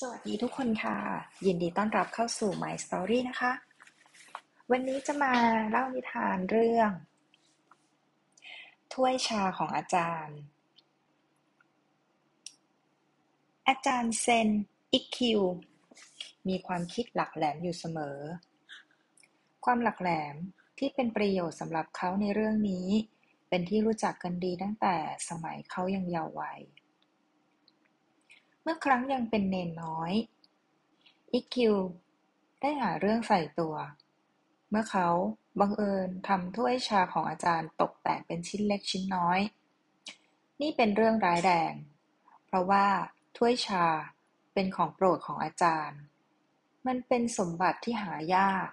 สวัสดีทุกคนค่ะ ยินดีต้อนรับเข้าสู่ My Story นะคะ วันนี้จะมาเล่านิทานเรื่อง ถ้วยชาของอาจารย์ อาจารย์เซนอิคิว มีความคิดหลักแหลมอยู่เสมอ ความหลักแหลมที่เป็นประโยชน์สำหรับเขาในเรื่องนี้ เป็นที่รู้จักกันดีตั้งแต่สมัยเขายังเยาว์วัยเเมื่อครั้งยังเป็นเนนน้อย อิกคิว ได้หาเรื่องใส่ตัว เมื่อเขาบังเอิญทำถ้วยชาของอาจารย์ตกแตกเป็นชิ้นเล็กชิ้นน้อย นี่เป็นเรื่องร้ายแรง เพราะว่าถ้วยชาเป็นของโปรดของอาจารย์ มันเป็นสมบัติที่หายาก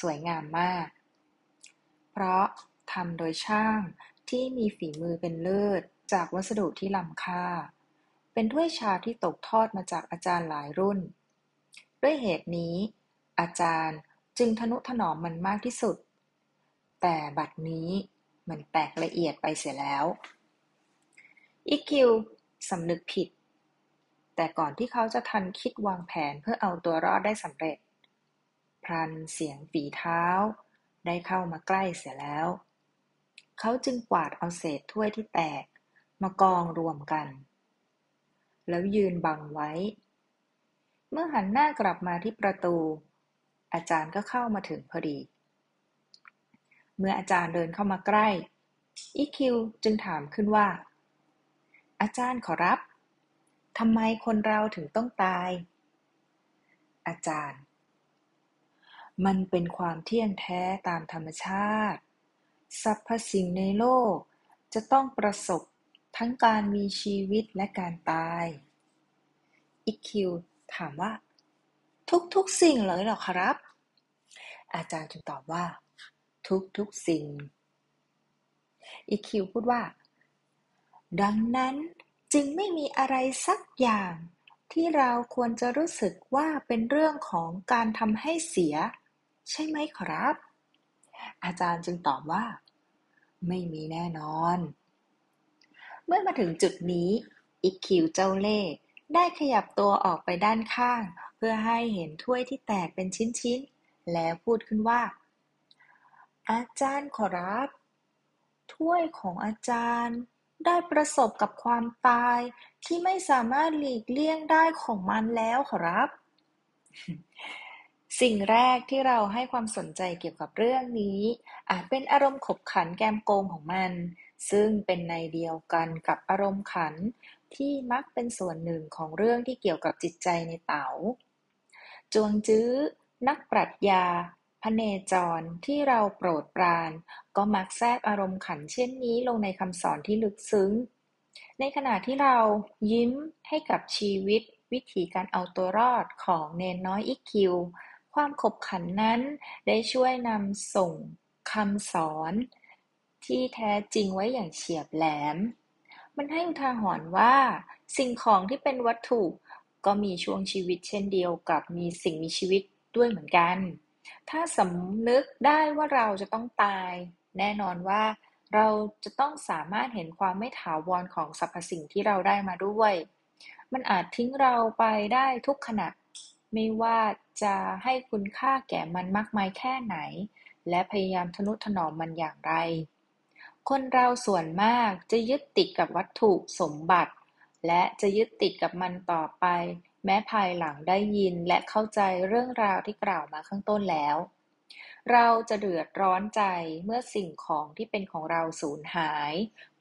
สวยงามมาก เพราะทำโดยช่างที่มีฝีมือเป็นเลิศจากวัสดุที่ล้ำค่า เป็นถ้วยชาที่ตกทอดมาจากอาจารย์หลายรุ่น ด้วยเหตุนี้ อาจารย์จึงทนุถนอมมันมากที่สุด แต่บัดนี้มันแตกละเอียดไปเสียแล้ว อีคิวสำนึกผิด แต่ก่อนที่เขาจะทันคิดวางแผนเพื่อเอาตัวรอดได้สำเร็จ พรันเสียงฝีเท้า ได้เข้ามาใกล้เสียแล้ว เขาจึงกวาดเอาเศษถ้วยที่แตกมากองรวมกัน แล้วยืนบังไว้ เมื่อหันหน้ากลับมาที่ประตู อาจารย์ก็เข้ามาถึงพอดี เมื่ออาจารย์เดินเข้ามาใกล้ อีคิวจึงถามขึ้นว่า อาจารย์ขอรับทำไมคนเราถึงต้องตาย อาจารย์ มันเป็นความเที่ยงแท้ตามธรรมชาติ สรรพสิ่งในโลกจะต้องประสบ ทั้งการมีชีวิตและการตายอีคิวถามว่า ทุกๆสิ่งเลยเหรอครับ อาจารย์จึงตอบว่า ทุกๆสิ่งอีคิวพูดว่า ดังนั้นจึงไม่มีอะไรสักอย่างที่เราควรจะรู้สึกว่าเป็นเรื่องของการทำให้เสีย ใช่ไหมครับ อาจารย์จึงตอบว่า ไม่มีแน่นอน เมื่อมาถึงจุดนี้อีคิวเจ้าเล่ห์ได้ขยับตัวออกไปด้านข้าง เพื่อให้เห็นถ้วยที่แตกเป็นชิ้นๆ แล้วพูดขึ้นว่า อาจารย์ขอรับ ถ้วยของอาจารย์ ได้ประสบกับความตายที่ไม่สามารถหลีกเลี่ยงได้ของมันแล้วขอรับ สิ่งแรกที่เราให้ความสนใจเกี่ยวกับเรื่องนี้ อาจเป็นอารมณ์ขบขันแกมโกงของมัน ซึ่งเป็นในเดียวกันกับอารมณ์ขันที่มักเป็นส่วนหนึ่งของเรื่องที่เกี่ยวกับจิตใจในเต๋า จวงจื้อ นักปรัชญาพเนจรที่เราโปรดปราน ก็มักแทรกอารมณ์ขันเช่นนี้ลงในคำสอนที่ลึกซึ้ง ในขณะที่เรายิ้มให้กับชีวิต วิธีการเอาตัวรอดของเนนน้อยอิคิว ความขบขันนั้นได้ช่วยนำส่งคำสอน ที่แท้จริงไว้อย่างเฉียบแหลม มันให้อุทาหรณ์ว่า สิ่งของที่เป็นวัตถุ ก็มีช่วงชีวิตเช่นเดียวกับมีสิ่งมีชีวิตด้วยเหมือนกัน ถ้าสำนึกได้ว่าเราจะต้องตาย แน่นอนว่าเราจะต้องสามารถเห็นความไม่ถาวรของสรรพสิ่งที่เราได้มาด้วย มันอาจทิ้งเราไปได้ทุกขณะ ไม่ว่าจะให้คุณค่าแก่มันมากมายแค่ไหน และพยายามทนุถนอมมันอย่างไร คนเราส่วนมากจะยึดติดกับวัตถุสมบัติ และจะยึดติดกับมันต่อไป แม้ภายหลังได้ยินและเข้าใจเรื่องราวที่กล่าวมาข้างต้นแล้ว เราจะเดือดร้อนใจเมื่อสิ่งของที่เป็นของเราสูญหาย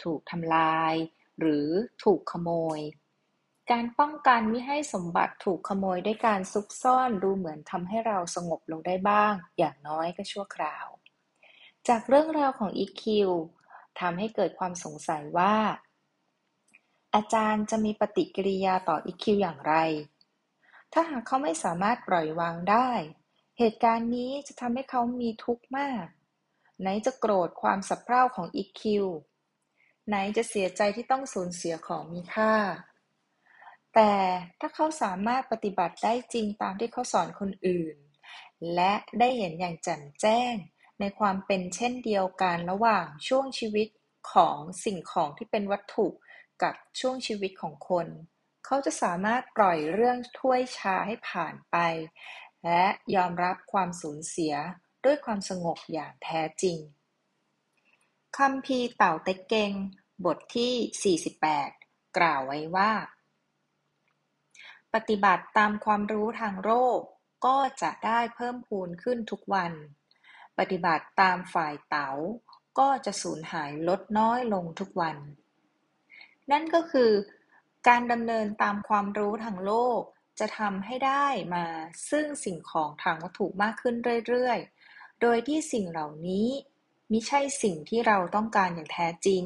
ถูกทำลาย หรือถูกขโมย การป้องกันไม่ให้สมบัติถูกขโมยด้วยการซุกซ่อนดูเหมือนทำให้เราสงบลงได้บ้าง อย่างน้อยก็ชั่วคราว จากเรื่องราวของอีคิว ทำให้เกิดความสงสัยว่า อาจารย์จะมีปฏิกิริยาต่ออีคิวอย่างไร ถ้าหากเขาไม่สามารถปล่อยวางได้ เหตุการณ์นี้จะทำให้เขามีทุกข์มาก ไหนจะโกรธความสับเพร่าของอีคิวไหนจะเสียใจที่ต้องสูญเสียของมีค่า แต่ถ้าเขาสามารถปฏิบัติได้จริงตามที่เขาสอนคนอื่น และได้เห็นอย่างแจ่มแจ้ง ในความเป็นเช่นเดียวกันระหว่างช่วงชีวิตของสิ่งของที่เป็นวัตถุกับช่วงชีวิตของคน เขาจะสามารถปล่อยเรื่องถ้วยชาให้ผ่านไป และยอมรับความสูญเสียด้วยความสงบอย่างแท้จริงคัมภีร์เต่าเต็กเกง บทที่ 48 กล่าวไว้ว่า ปฏิบัติตามความรู้ทางโลกก็จะได้เพิ่มพูนขึ้นทุกวัน ปฏิบัติตามฝ่ายเต๋าก็จะสูญหายลดน้อยลงทุกวัน นั่นก็คือการดำเนินตามความรู้ทางโลกจะทำให้ได้มาซึ่งสิ่งของทางวัตถุมากขึ้นเรื่อยๆ โดยที่สิ่งเหล่านี้มิใช่สิ่งที่เราต้องการอย่างแท้จริง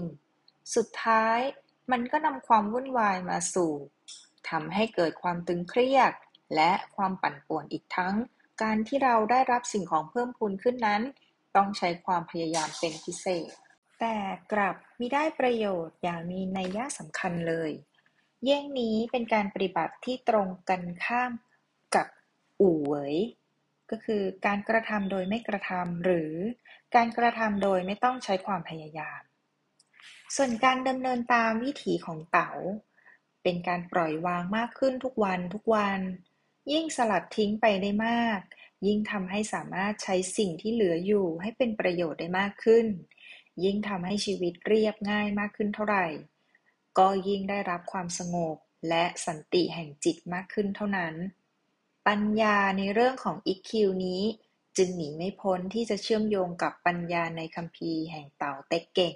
สุดท้ายมันก็นำความวุ่นวายมาสู่ทำให้เกิดความตึงเครียด และความปั่นป่วนอีกทั้ง การที่เราได้รับสิ่งของเพิ่มพูนขึ้นนั้น ต้องใช้ความพยายามเป็นพิเศษ แต่กลับมิได้ประโยชน์อย่างมีนัยยะสำคัญเลย เย่งนี้เป็นการปฏิบัติที่ตรงกันข้ามกับอู่เหวยก็คือการกระทำโดยไม่กระทำหรือการกระทำโดยไม่ต้องใช้ความพยายาม ส่วนการดำเนินตามวิถีของเต๋า เป็นการปล่อยวางมากขึ้นทุกวันทุกวัน ยิ่งสลัดทิ้งไปได้มาก ยิ่งทำให้สามารถใช้สิ่งที่เหลืออยู่ให้เป็นประโยชน์ได้มากขึ้น ยิ่งทำให้ชีวิตเรียบง่ายมากขึ้นเท่าไหร่ ก็ยิ่งได้รับความสงบและสันติแห่งจิตมากขึ้นเท่านั้น ปัญญาในเรื่องของอิคิวนี้จึงหนีไม่พ้นที่จะเชื่อมโยงกับปัญญาในคัมภีร์แห่งเต่าเต็กเก่ง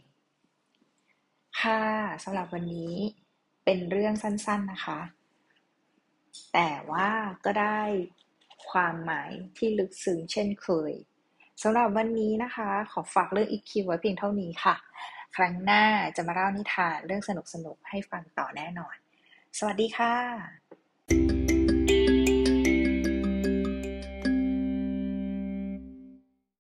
ค่ะสำหรับวันนี้เป็นเรื่องสั้นๆนะคะ แต่ว่าก็ได้ความหมายที่ลึกซึ้งเช่นเคยสำหรับวันนี้นะคะ ขอฝากเรื่องอีคิวไว้เพียงเท่านี้ค่ะ ครั้งหน้าจะมาเล่านิทานเรื่องสนุกๆให้ฟังต่อแน่นอน สวัสดีค่ะ